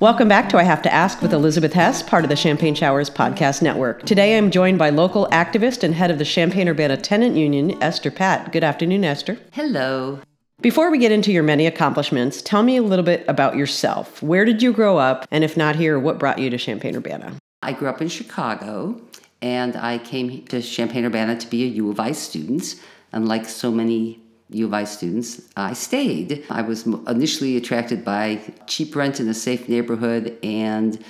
Welcome back to I Have to Ask with Elizabeth Hess, part of the Champagne Showers Podcast Network. Today I'm joined by local activist and head of the Champaign Urbana Tenant Union, Esther Patt. Good afternoon, Esther. Hello. Before we get into your many accomplishments, tell me a little bit about yourself. Where did you grow up? And if not here, what brought you to Champaign Urbana? I grew up in Chicago and I came to Champaign Urbana to be a U of I student. Unlike so many U of I students, I stayed. I was initially attracted by cheap rent in a safe neighborhood and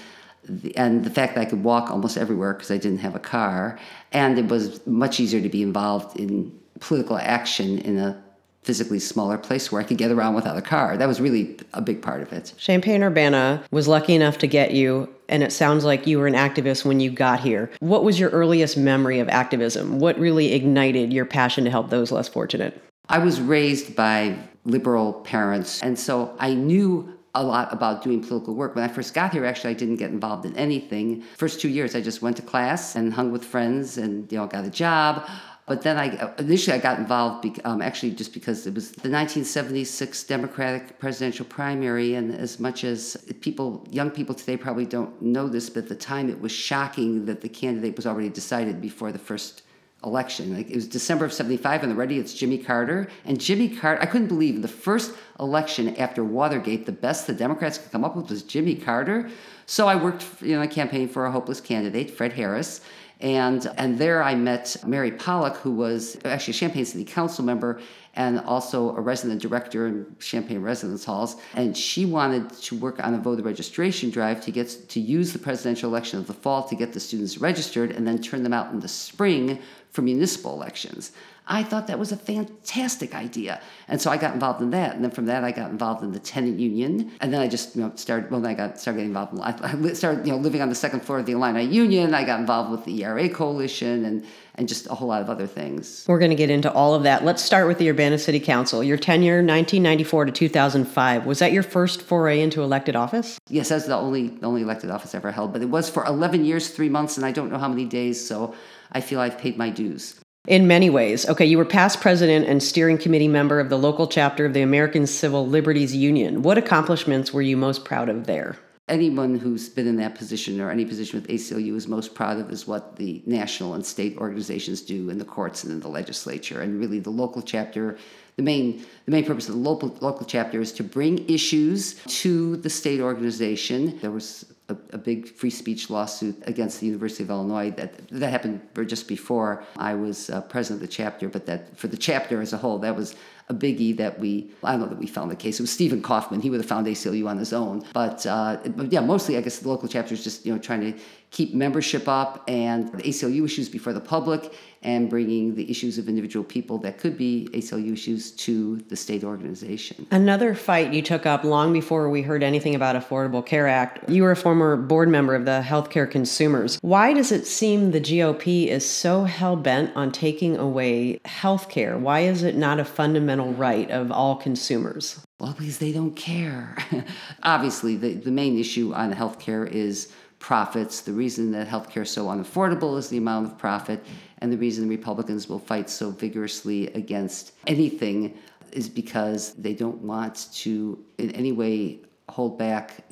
the, and the fact that I could walk almost everywhere because I didn't have a car, and it was much easier to be involved in political action in a physically smaller place where I could get around without a car. That was really a big part of it. Champaign Urbana was lucky enough to get you, and it sounds like you were an activist when you got here. What was your earliest memory of activism? What really ignited your passion to help those less fortunate? I was raised by liberal parents, and so I knew a lot about doing political work. When I first got here, actually, I didn't get involved in anything. First two years, I just went to class and hung with friends, and you know, got a job. But then I initially I got involved um, actually just because it was the 1976 Democratic presidential primary, and as much as people, young people today probably don't know this, but at the time it was shocking that the candidate was already decided before the first election. Like it was December of 75 and already it's Jimmy Carter. And Jimmy Carter, I couldn't believe the first election after Watergate, the best the Democrats could come up with was Jimmy Carter. So I worked in a campaign for a hopeless candidate, Fred Harris. And, and there I met Mary Pollock, who was actually a Champaign City Council member and also a resident director in Champaign residence halls. And she wanted to work on a voter registration drive to get to use the presidential election of the fall to get the students registered and then turn them out in the spring for municipal elections. I thought that was a fantastic idea. And so I got involved in that. And then from that, I got involved in the tenant union. And then I just you know, started, well, then I got, started getting involved. In, I started you know, living on the second floor of the Illini Union. I got involved with the ERA Coalition and, and just a whole lot of other things. We're going to get into all of that. Let's start with the Urbana City Council. Your tenure, 1994 to 2005. Was that your first foray into elected office? Yes, that's the only, the only elected office I ever held. But it was for 11 years, three months, and I don't know how many days. So I feel I've paid my dues. In many ways. Okay, you were past president and steering committee member of the local chapter of the American Civil Liberties Union. What accomplishments were you most proud of there? Anyone who's been in that position or any position with ACLU is most proud of is what the national and state organizations do in the courts and in the legislature. And really, the local chapter, the main, the main purpose of the local, local chapter is to bring issues to the state organization. There was a, a, big free speech lawsuit against the University of Illinois. That that happened just before I was uh, president of the chapter, but that for the chapter as a whole, that was a biggie that we I don't know that we found the case. It was Stephen Kaufman. He would have found ACLU on his own, but, uh, but yeah, mostly I guess the local chapter is just you know trying to keep membership up and ACLU issues before the public and bringing the issues of individual people that could be ACLU issues to the state organization. Another fight you took up long before we heard anything about Affordable Care Act. You were a former board member of the Healthcare Consumers. Why does it seem the GOP is so hell bent on taking away health care? Why is it not a fundamental right of all consumers? Well, because they don't care. Obviously, the, the main issue on healthcare is profits. The reason that healthcare is so unaffordable is the amount of profit, and the reason the Republicans will fight so vigorously against anything is because they don't want to in any way hold back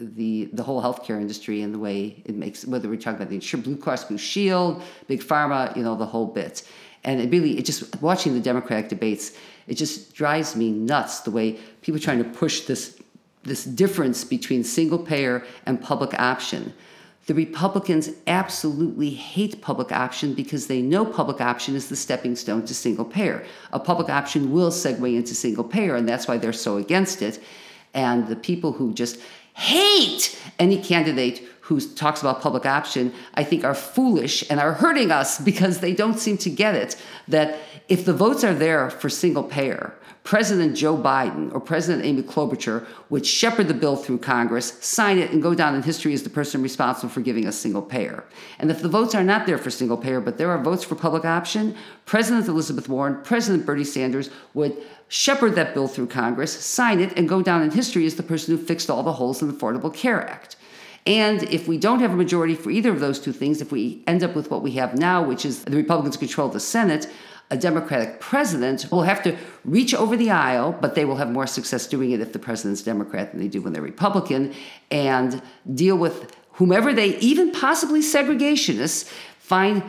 the the whole healthcare industry and the way it makes whether we're talking about the insurance, Blue Cross Blue Shield, Big Pharma, you know, the whole bit. And it really, it just watching the Democratic debates, it just drives me nuts the way people trying to push this this difference between single payer and public option. The Republicans absolutely hate public option because they know public option is the stepping stone to single payer. A public option will segue into single payer, and that's why they're so against it. And the people who just hate any candidate who talks about public option, I think are foolish and are hurting us because they don't seem to get it that if the votes are there for single payer, President Joe Biden or President Amy Klobuchar would shepherd the bill through Congress, sign it, and go down in history as the person responsible for giving us single payer. And if the votes are not there for single payer, but there are votes for public option, President Elizabeth Warren, President Bernie Sanders would shepherd that bill through Congress, sign it, and go down in history as the person who fixed all the holes in the Affordable Care Act. And if we don't have a majority for either of those two things, if we end up with what we have now, which is the Republicans control the Senate, a Democratic president will have to reach over the aisle, but they will have more success doing it if the president's Democrat than they do when they're Republican, and deal with whomever they, even possibly segregationists, find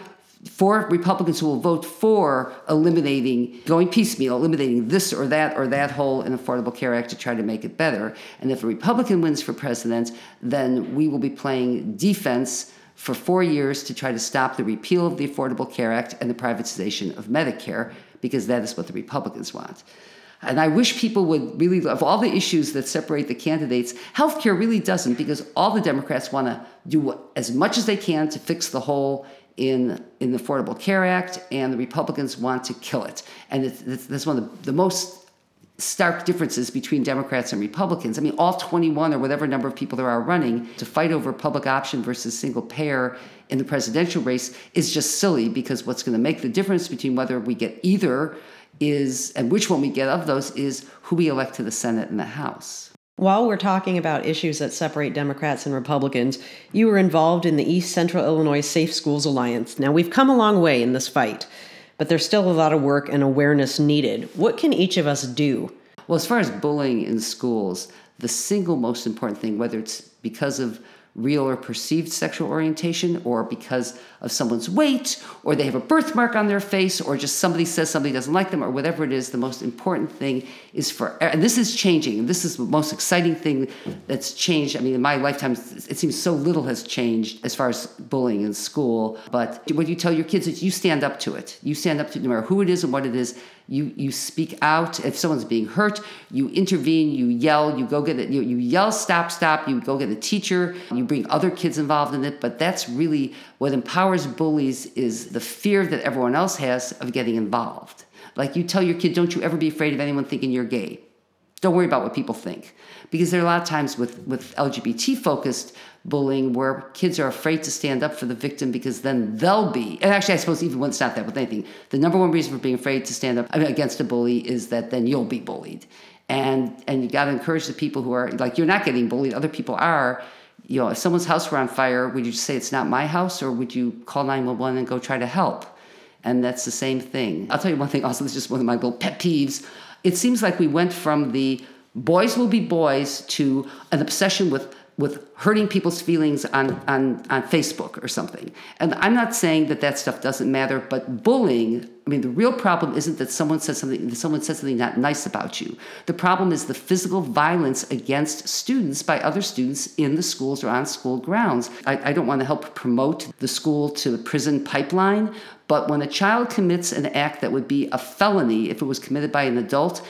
for Republicans who will vote for eliminating, going piecemeal, eliminating this or that or that hole in Affordable Care Act to try to make it better. And if a Republican wins for president, then we will be playing defense for four years to try to stop the repeal of the Affordable Care Act and the privatization of Medicare, because that is what the Republicans want. And I wish people would really, of all the issues that separate the candidates, healthcare really doesn't, because all the Democrats want to do as much as they can to fix the hole in, in the Affordable Care Act, and the Republicans want to kill it. And it's, it's, that's one of the, the most stark differences between Democrats and Republicans. I mean, all 21 or whatever number of people there are running to fight over public option versus single payer in the presidential race is just silly because what's going to make the difference between whether we get either is, and which one we get of those, is who we elect to the Senate and the House. While we're talking about issues that separate Democrats and Republicans, you were involved in the East Central Illinois Safe Schools Alliance. Now, we've come a long way in this fight but there's still a lot of work and awareness needed. What can each of us do? Well, as far as bullying in schools, the single most important thing, whether it's because of real or perceived sexual orientation or because of someone's weight or they have a birthmark on their face or just somebody says somebody doesn't like them or whatever it is the most important thing is for and this is changing this is the most exciting thing that's changed. I mean in my lifetime it seems so little has changed as far as bullying in school but what you tell your kids is you stand up to it. You stand up to it no matter who it is and what it is you you speak out. If someone's being hurt you intervene you yell you go get it you, you yell stop stop you go get a teacher you bring other kids involved in it. But that's really what empowers bullies is the fear that everyone else has of getting involved. Like you tell your kid don't you ever be afraid of anyone thinking you're gay. Don't worry about what people think. Because there are a lot of times with with lgbt focused bullying where kids are afraid to stand up for the victim because then they'll be and actually i suppose even when it's not that with anything. The number one reason for being afraid to stand up against a bully is that then you'll be bullied. And and you got to encourage the people who are like you're not getting bullied other people are. You know if someone's house were on fire would you say it's not my house or would you call 911 and go try to help? And that's the same thing. I'll tell you one thing also this is just one of my little pet peeves. It seems like we went from the boys will be boys to an obsession with with hurting people's feelings on, on, on Facebook or something. And I'm not saying that that stuff doesn't matter, but bullying, I mean, the real problem isn't that someone says something, that someone says something not nice about you. The problem is the physical violence against students by other students in the schools or on school grounds. I, I don't want to help promote the school to the prison pipeline, but when a child commits an act that would be a felony if it was committed by an adult,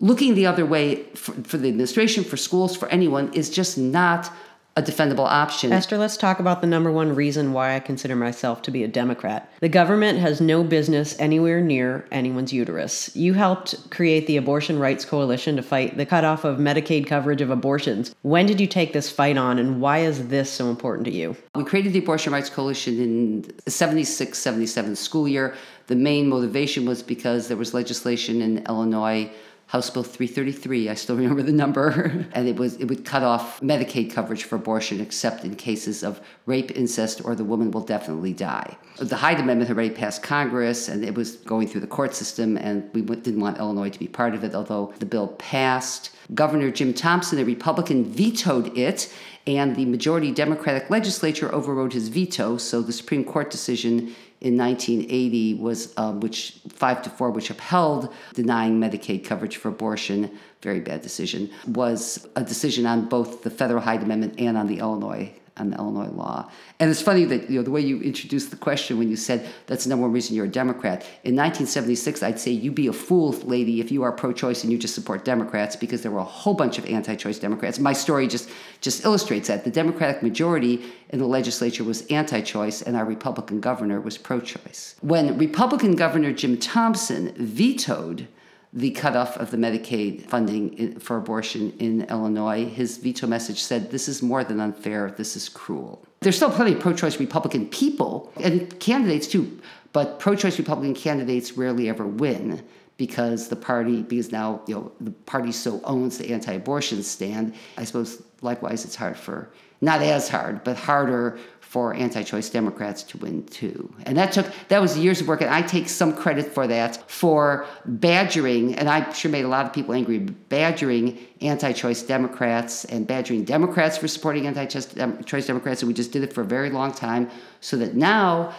looking the other way for, for, the administration, for schools, for anyone is just not a defendable option. Esther, let's talk about the number one reason why I consider myself to be a Democrat. The government has no business anywhere near anyone's uterus. You helped create the Abortion Rights Coalition to fight the cutoff of Medicaid coverage of abortions. When did you take this fight on, and why is this so important to you? We created the Abortion Rights Coalition in 76 77 school year. The main motivation was because there was legislation in Illinois House Bill 333, I still remember the number, and it was it would cut off Medicaid coverage for abortion except in cases of rape, incest, or the woman will definitely die. The Hyde Amendment had already passed Congress, and it was going through the court system, and we didn't want Illinois to be part of it, although the bill passed. Governor Jim Thompson, a Republican, vetoed it, and the majority Democratic legislature overrode his veto, so the Supreme Court decision in 1980 was um, which five to four, which upheld denying Medicaid coverage for abortion. Very bad decision. Was a decision on both the federal Hyde Amendment and on the Illinois on the Illinois law. And it's funny that you know the way you introduced the question when you said that's the number one reason you're a Democrat. In 1976, I'd say you'd be a fool, lady, if you are pro-choice and you just support Democrats because there were a whole bunch of anti-choice Democrats. My story just just illustrates that the Democratic majority in the legislature was anti-choice and our Republican governor was pro-choice. When Republican Governor Jim Thompson vetoed the cutoff of the Medicaid funding for abortion in Illinois, his veto message said, This is more than unfair, this is cruel. There's still plenty of pro choice Republican people and candidates too, but pro choice Republican candidates rarely ever win because the party, because now you know the party so owns the anti abortion stand. I suppose likewise it's hard for, not as hard, but harder for anti-choice Democrats to win too. And that took that was years of work, and I take some credit for that for badgering, and I'm sure made a lot of people angry, badgering anti-choice Democrats and badgering Democrats for supporting anti-choice Democrats, and we just did it for a very long time, so that now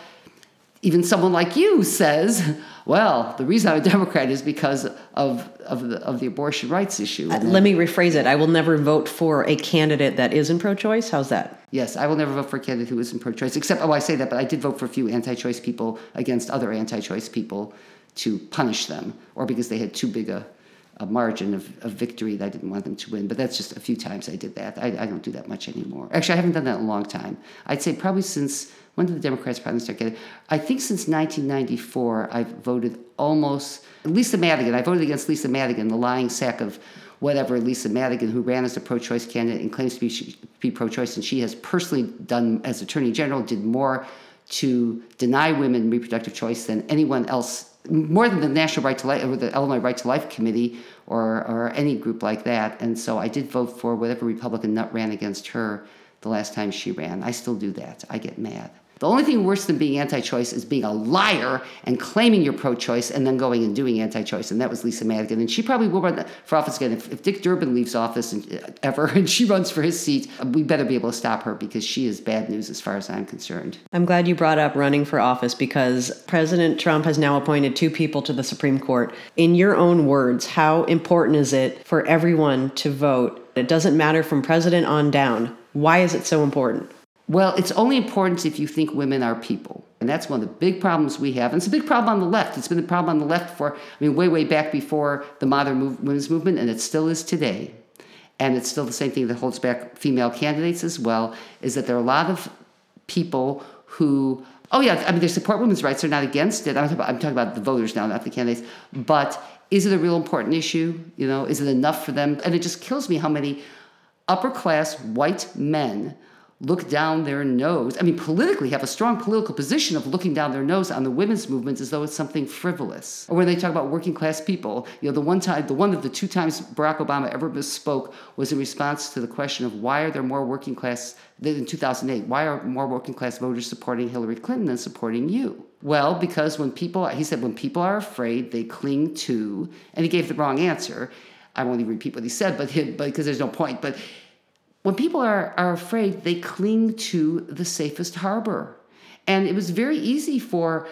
even someone like you says, well, the reason I'm a Democrat is because of, of, the, of the abortion rights issue. Uh, let me rephrase it. I will never vote for a candidate that isn't pro choice. How's that? Yes, I will never vote for a candidate who isn't pro choice, except, oh, I say that, but I did vote for a few anti choice people against other anti choice people to punish them, or because they had too big a, a margin of, of victory that I didn't want them to win. But that's just a few times I did that. I, I don't do that much anymore. Actually, I haven't done that in a long time. I'd say probably since when did the Democrats finally start getting? I think since 1994, I've voted almost Lisa Madigan. I voted against Lisa Madigan, the lying sack of whatever Lisa Madigan, who ran as a pro-choice candidate and claims to be, be pro-choice, and she has personally done as Attorney General did more to deny women reproductive choice than anyone else, more than the National Right to Life or the Illinois Right to Life Committee or or any group like that. And so I did vote for whatever Republican nut ran against her the last time she ran. I still do that. I get mad. The only thing worse than being anti choice is being a liar and claiming you're pro choice and then going and doing anti choice. And that was Lisa Madigan. And she probably will run for office again. If, if Dick Durbin leaves office and, uh, ever and she runs for his seat, we better be able to stop her because she is bad news as far as I'm concerned. I'm glad you brought up running for office because President Trump has now appointed two people to the Supreme Court. In your own words, how important is it for everyone to vote? It doesn't matter from president on down. Why is it so important? Well, it's only important if you think women are people. And that's one of the big problems we have. And it's a big problem on the left. It's been a problem on the left for, I mean, way, way back before the modern move, women's movement, and it still is today. And it's still the same thing that holds back female candidates as well, is that there are a lot of people who, oh yeah, I mean, they support women's rights, they're not against it. I'm talking about, I'm talking about the voters now, not the candidates. But is it a real important issue? You know, is it enough for them? And it just kills me how many upper class white men look down their nose. I mean, politically have a strong political position of looking down their nose on the women's movement as though it's something frivolous. Or when they talk about working class people, you know, the one time, the one of the two times Barack Obama ever misspoke was in response to the question of why are there more working class in 2008? Why are more working class voters supporting Hillary Clinton than supporting you? Well, because when people, he said, when people are afraid, they cling to, and he gave the wrong answer. I won't even repeat what he said, but because there's no point. But when people are, are afraid, they cling to the safest harbor. And it was very easy for,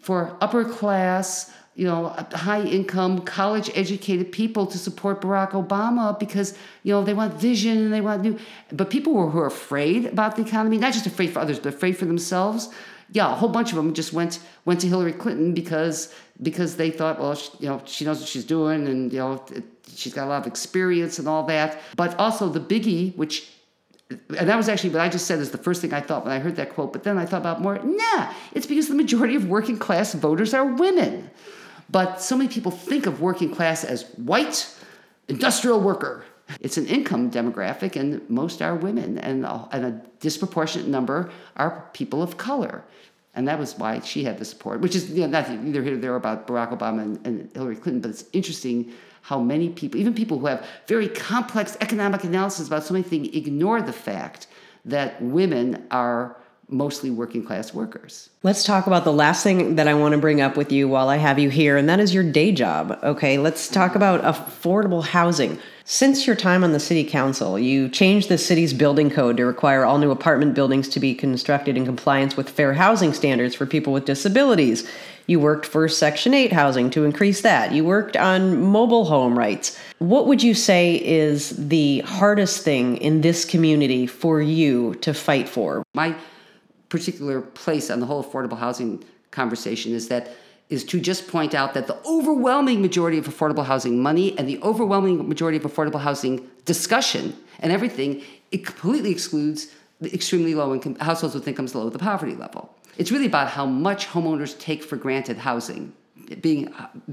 for upper class, you know, high income, college educated people to support Barack Obama because, you know, they want vision and they want new. But people who are afraid about the economy, not just afraid for others, but afraid for themselves, yeah, a whole bunch of them just went went to Hillary Clinton because because they thought, well, she, you know, she knows what she's doing, and you know, she's got a lot of experience and all that. But also the biggie, which and that was actually what I just said is the first thing I thought when I heard that quote. But then I thought about more. Nah, it's because the majority of working class voters are women. But so many people think of working class as white industrial worker. It's an income demographic, and most are women, and a, and a disproportionate number are people of color. And that was why she had the support, which is you know, not either here or there about Barack Obama and, and Hillary Clinton, but it's interesting how many people, even people who have very complex economic analysis about so many things, ignore the fact that women are mostly working class workers. Let's talk about the last thing that I want to bring up with you while I have you here, and that is your day job. Okay, let's talk about affordable housing. Since your time on the city council, you changed the city's building code to require all new apartment buildings to be constructed in compliance with fair housing standards for people with disabilities. You worked for Section 8 housing to increase that. You worked on mobile home rights. What would you say is the hardest thing in this community for you to fight for? My particular place on the whole affordable housing conversation is that is to just point out that the overwhelming majority of affordable housing money and the overwhelming majority of affordable housing discussion and everything it completely excludes the extremely low income households with incomes below the poverty level. It's really about how much homeowners take for granted housing, being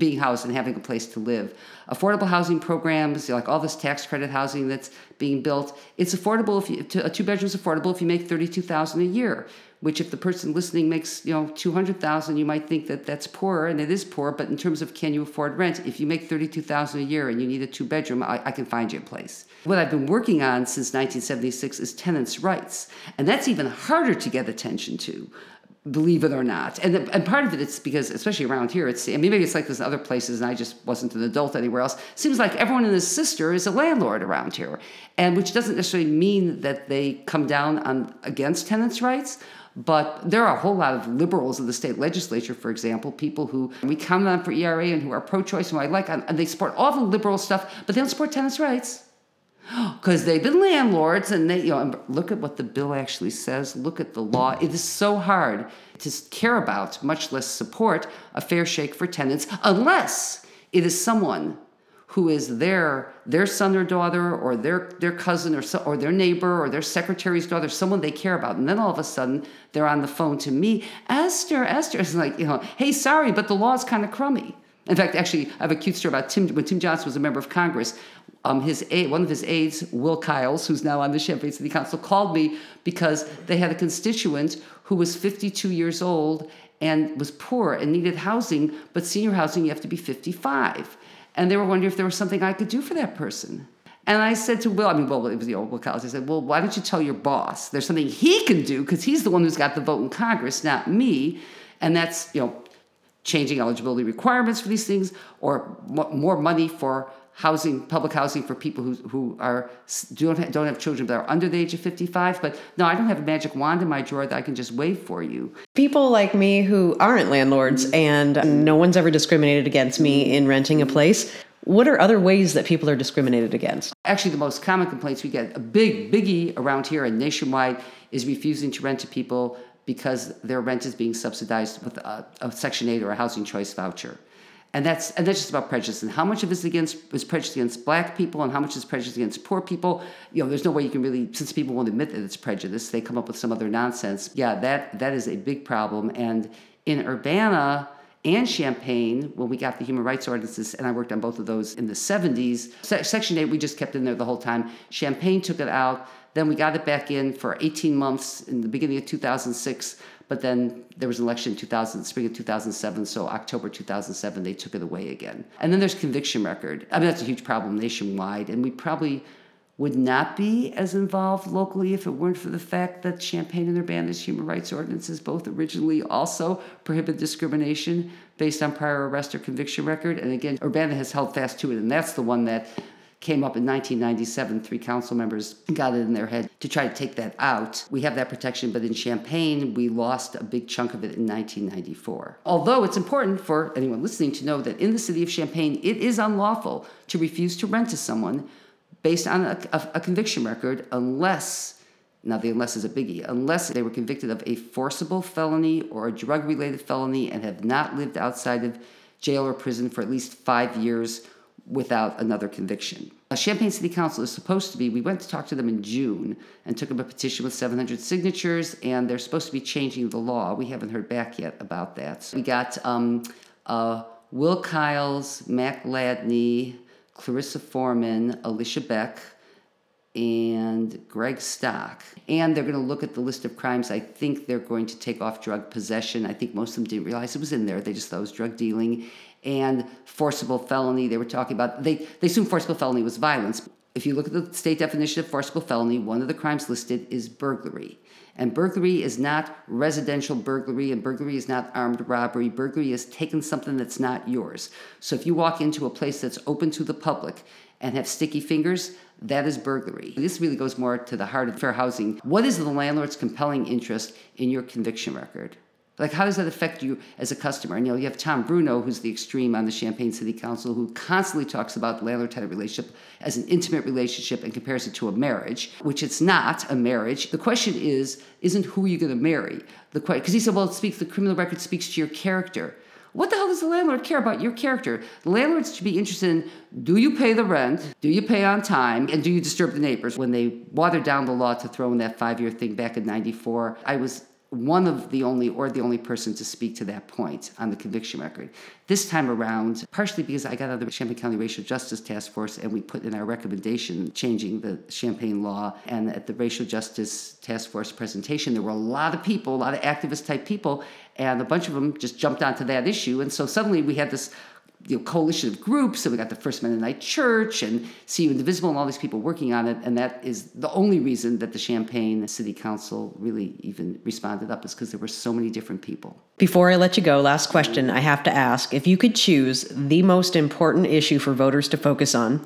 being housed and having a place to live. Affordable housing programs, like all this tax credit housing that's being built, it's affordable if you, a two bedrooms affordable if you make thirty two thousand a year. Which if the person listening makes you know 200000 you might think that that's poor and it is poor but in terms of can you afford rent if you make 32000 a year and you need a two bedroom I, I, can find you a place what i've been working on since 1976 is tenants rights and that's even harder to get attention to believe it or not. And, the, and part of it, it's because, especially around here, it's, I mean, maybe it's like this in other places, and I just wasn't an adult anywhere else. Seems like everyone and his sister is a landlord around here, and which doesn't necessarily mean that they come down on against tenants' rights. But there are a whole lot of liberals in the state legislature, for example, people who we count on for ERA and who are pro-choice and who I like, and they support all the liberal stuff, but they don't support tenants' rights. Because they've been landlords and they you know look at what the bill actually says. Look at the law. It is so hard to care about much less support a fair shake for tenants unless it is someone who is their their son or daughter or their their cousin or so, or their neighbor or their secretary's daughter someone they care about and then all of a sudden they're on the phone to me esther esther is like you know hey sorry but the law is kind of crummy in fact, actually, I have a cute story about Tim. When Tim Johnson was a member of Congress, um, his aide, one of his aides, Will Kyles, who's now on the Champaign City Council, called me because they had a constituent who was 52 years old and was poor and needed housing, but senior housing you have to be 55. And they were wondering if there was something I could do for that person. And I said to Will, I mean, Will, it was the old Will Kyles. I said, well, why don't you tell your boss there's something he can do because he's the one who's got the vote in Congress, not me. And that's, you know, changing eligibility requirements for these things or more money for housing, public housing for people who, who are don't have, don't have children that are under the age of 55. But no, I don't have a magic wand in my drawer that I can just wave for you. People like me who aren't landlords mm-hmm. and no one's ever discriminated against me in renting a place. What are other ways that people are discriminated against? Actually, the most common complaints we get, a big biggie around here and nationwide, is refusing to rent to people because their rent is being subsidized with a, a Section 8 or a housing choice voucher. And that's and that's just about prejudice. And how much of this against is prejudice against black people and how much is prejudice against poor people? You know, there's no way you can really since people won't admit that it's prejudice, they come up with some other nonsense. Yeah, that that is a big problem. And in Urbana and Champaign, when we got the human rights ordinances, and I worked on both of those in the 70s, Section 8 we just kept in there the whole time. Champaign took it out. Then we got it back in for 18 months in the beginning of 2006 but then there was an election in 2000, spring of 2007, so October 2007, they took it away again. And then there's conviction record. I mean, that's a huge problem nationwide, and we probably would not be as involved locally if it weren't for the fact that Champaign and Urbana's human rights ordinances both originally also prohibit discrimination based on prior arrest or conviction record. And again, Urbana has held fast to it, and that's the one that came up in 1997. Three council members got it in their head to try to take that out. We have that protection, but in Champaign, we lost a big chunk of it in 1994. Although it's important for anyone listening to know that in the city of Champaign, it is unlawful to refuse to rent to someone based on a, a, a conviction record unless now, the unless is a biggie. Unless they were convicted of a forcible felony or a drug related felony and have not lived outside of jail or prison for at least five years without another conviction. A Champaign City Council is supposed to be, we went to talk to them in June and took them a petition with 700 signatures, and they're supposed to be changing the law. We haven't heard back yet about that. So we got um, uh, Will Kyles, Matt Gladney, Clarissa Fourman, Alicia Beck, and Greg Stock. And they're going to look at the list of crimes. I think they're going to take off drug possession. I think most of them didn't realize it was in there. They just thought it was drug dealing and forcible felony. They were talking about, they, they assumed forcible felony was violence. If you look at the state definition of forcible felony, one of the crimes listed is burglary. And burglary is not residential burglary, and burglary is not armed robbery. Burglary is taking something that's not yours. So if you walk into a place that's open to the public and have sticky fingers, that is burglary. This really goes more to the heart of fair housing. What is the landlord's compelling interest in your conviction record? Like, how does that affect you as a customer? And you know, you have Tom Bruno, who's the extreme on the Champaign City Council, who constantly talks about the landlord-tenant relationship as an intimate relationship and compares it to a marriage, which it's not a marriage. The question is, isn't who you're going to marry? The because he said, well, it speaks. The criminal record speaks to your character. What the hell does the landlord care about your character? The landlord should be interested in do you pay the rent? Do you pay on time? And do you disturb the neighbors? When they watered down the law to throw in that five year thing back in 94, I was one of the only or the only person to speak to that point on the conviction record. This time around, partially because I got on the Champaign County Racial Justice Task Force and we put in our recommendation changing the Champaign law. And at the Racial Justice Task Force presentation, there were a lot of people, a lot of activist type people, and a bunch of them just jumped onto that issue. And so suddenly we had this you know, coalition of groups. So we got the First Mennonite Church and CU Indivisible and all these people working on it. And that is the only reason that the Champaign City Council really even responded up is because there were so many different people. Before I let you go, last question I have to ask. If you could choose the most important issue for voters to focus on,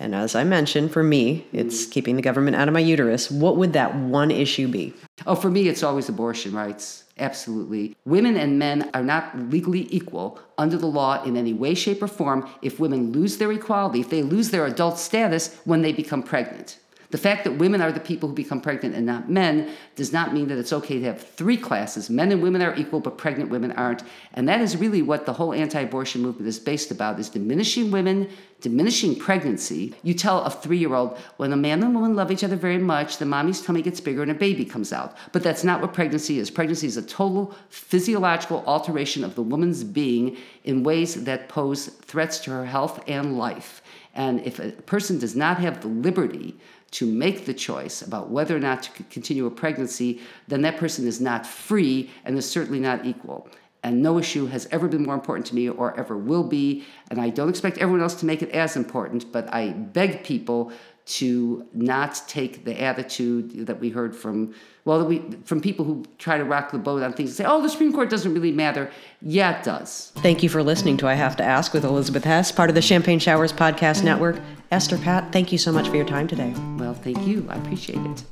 and as I mentioned, for me, it's keeping the government out of my uterus, what would that one issue be? Oh, for me, it's always abortion rights. Absolutely. Women and men are not legally equal under the law in any way, shape, or form if women lose their equality, if they lose their adult status when they become pregnant. The fact that women are the people who become pregnant and not men does not mean that it's okay to have three classes. Men and women are equal, but pregnant women aren't. And that is really what the whole anti-abortion movement is based about is diminishing women, diminishing pregnancy. You tell a three-year-old, when a man and woman love each other very much, the mommy's tummy gets bigger and a baby comes out. But that's not what pregnancy is. Pregnancy is a total physiological alteration of the woman's being in ways that pose threats to her health and life. And if a person does not have the liberty to make the choice about whether or not to continue a pregnancy, then that person is not free and is certainly not equal. And no issue has ever been more important to me or ever will be. And I don't expect everyone else to make it as important, but I beg people to not take the attitude that we heard from well we, from people who try to rock the boat on things and say oh the supreme court doesn't really matter. Yeah it does. Thank you for listening to i have to ask with elizabeth hess part of the champagne showers podcast network. Esther Patt thank you so much for your time today. Well thank you. I appreciate it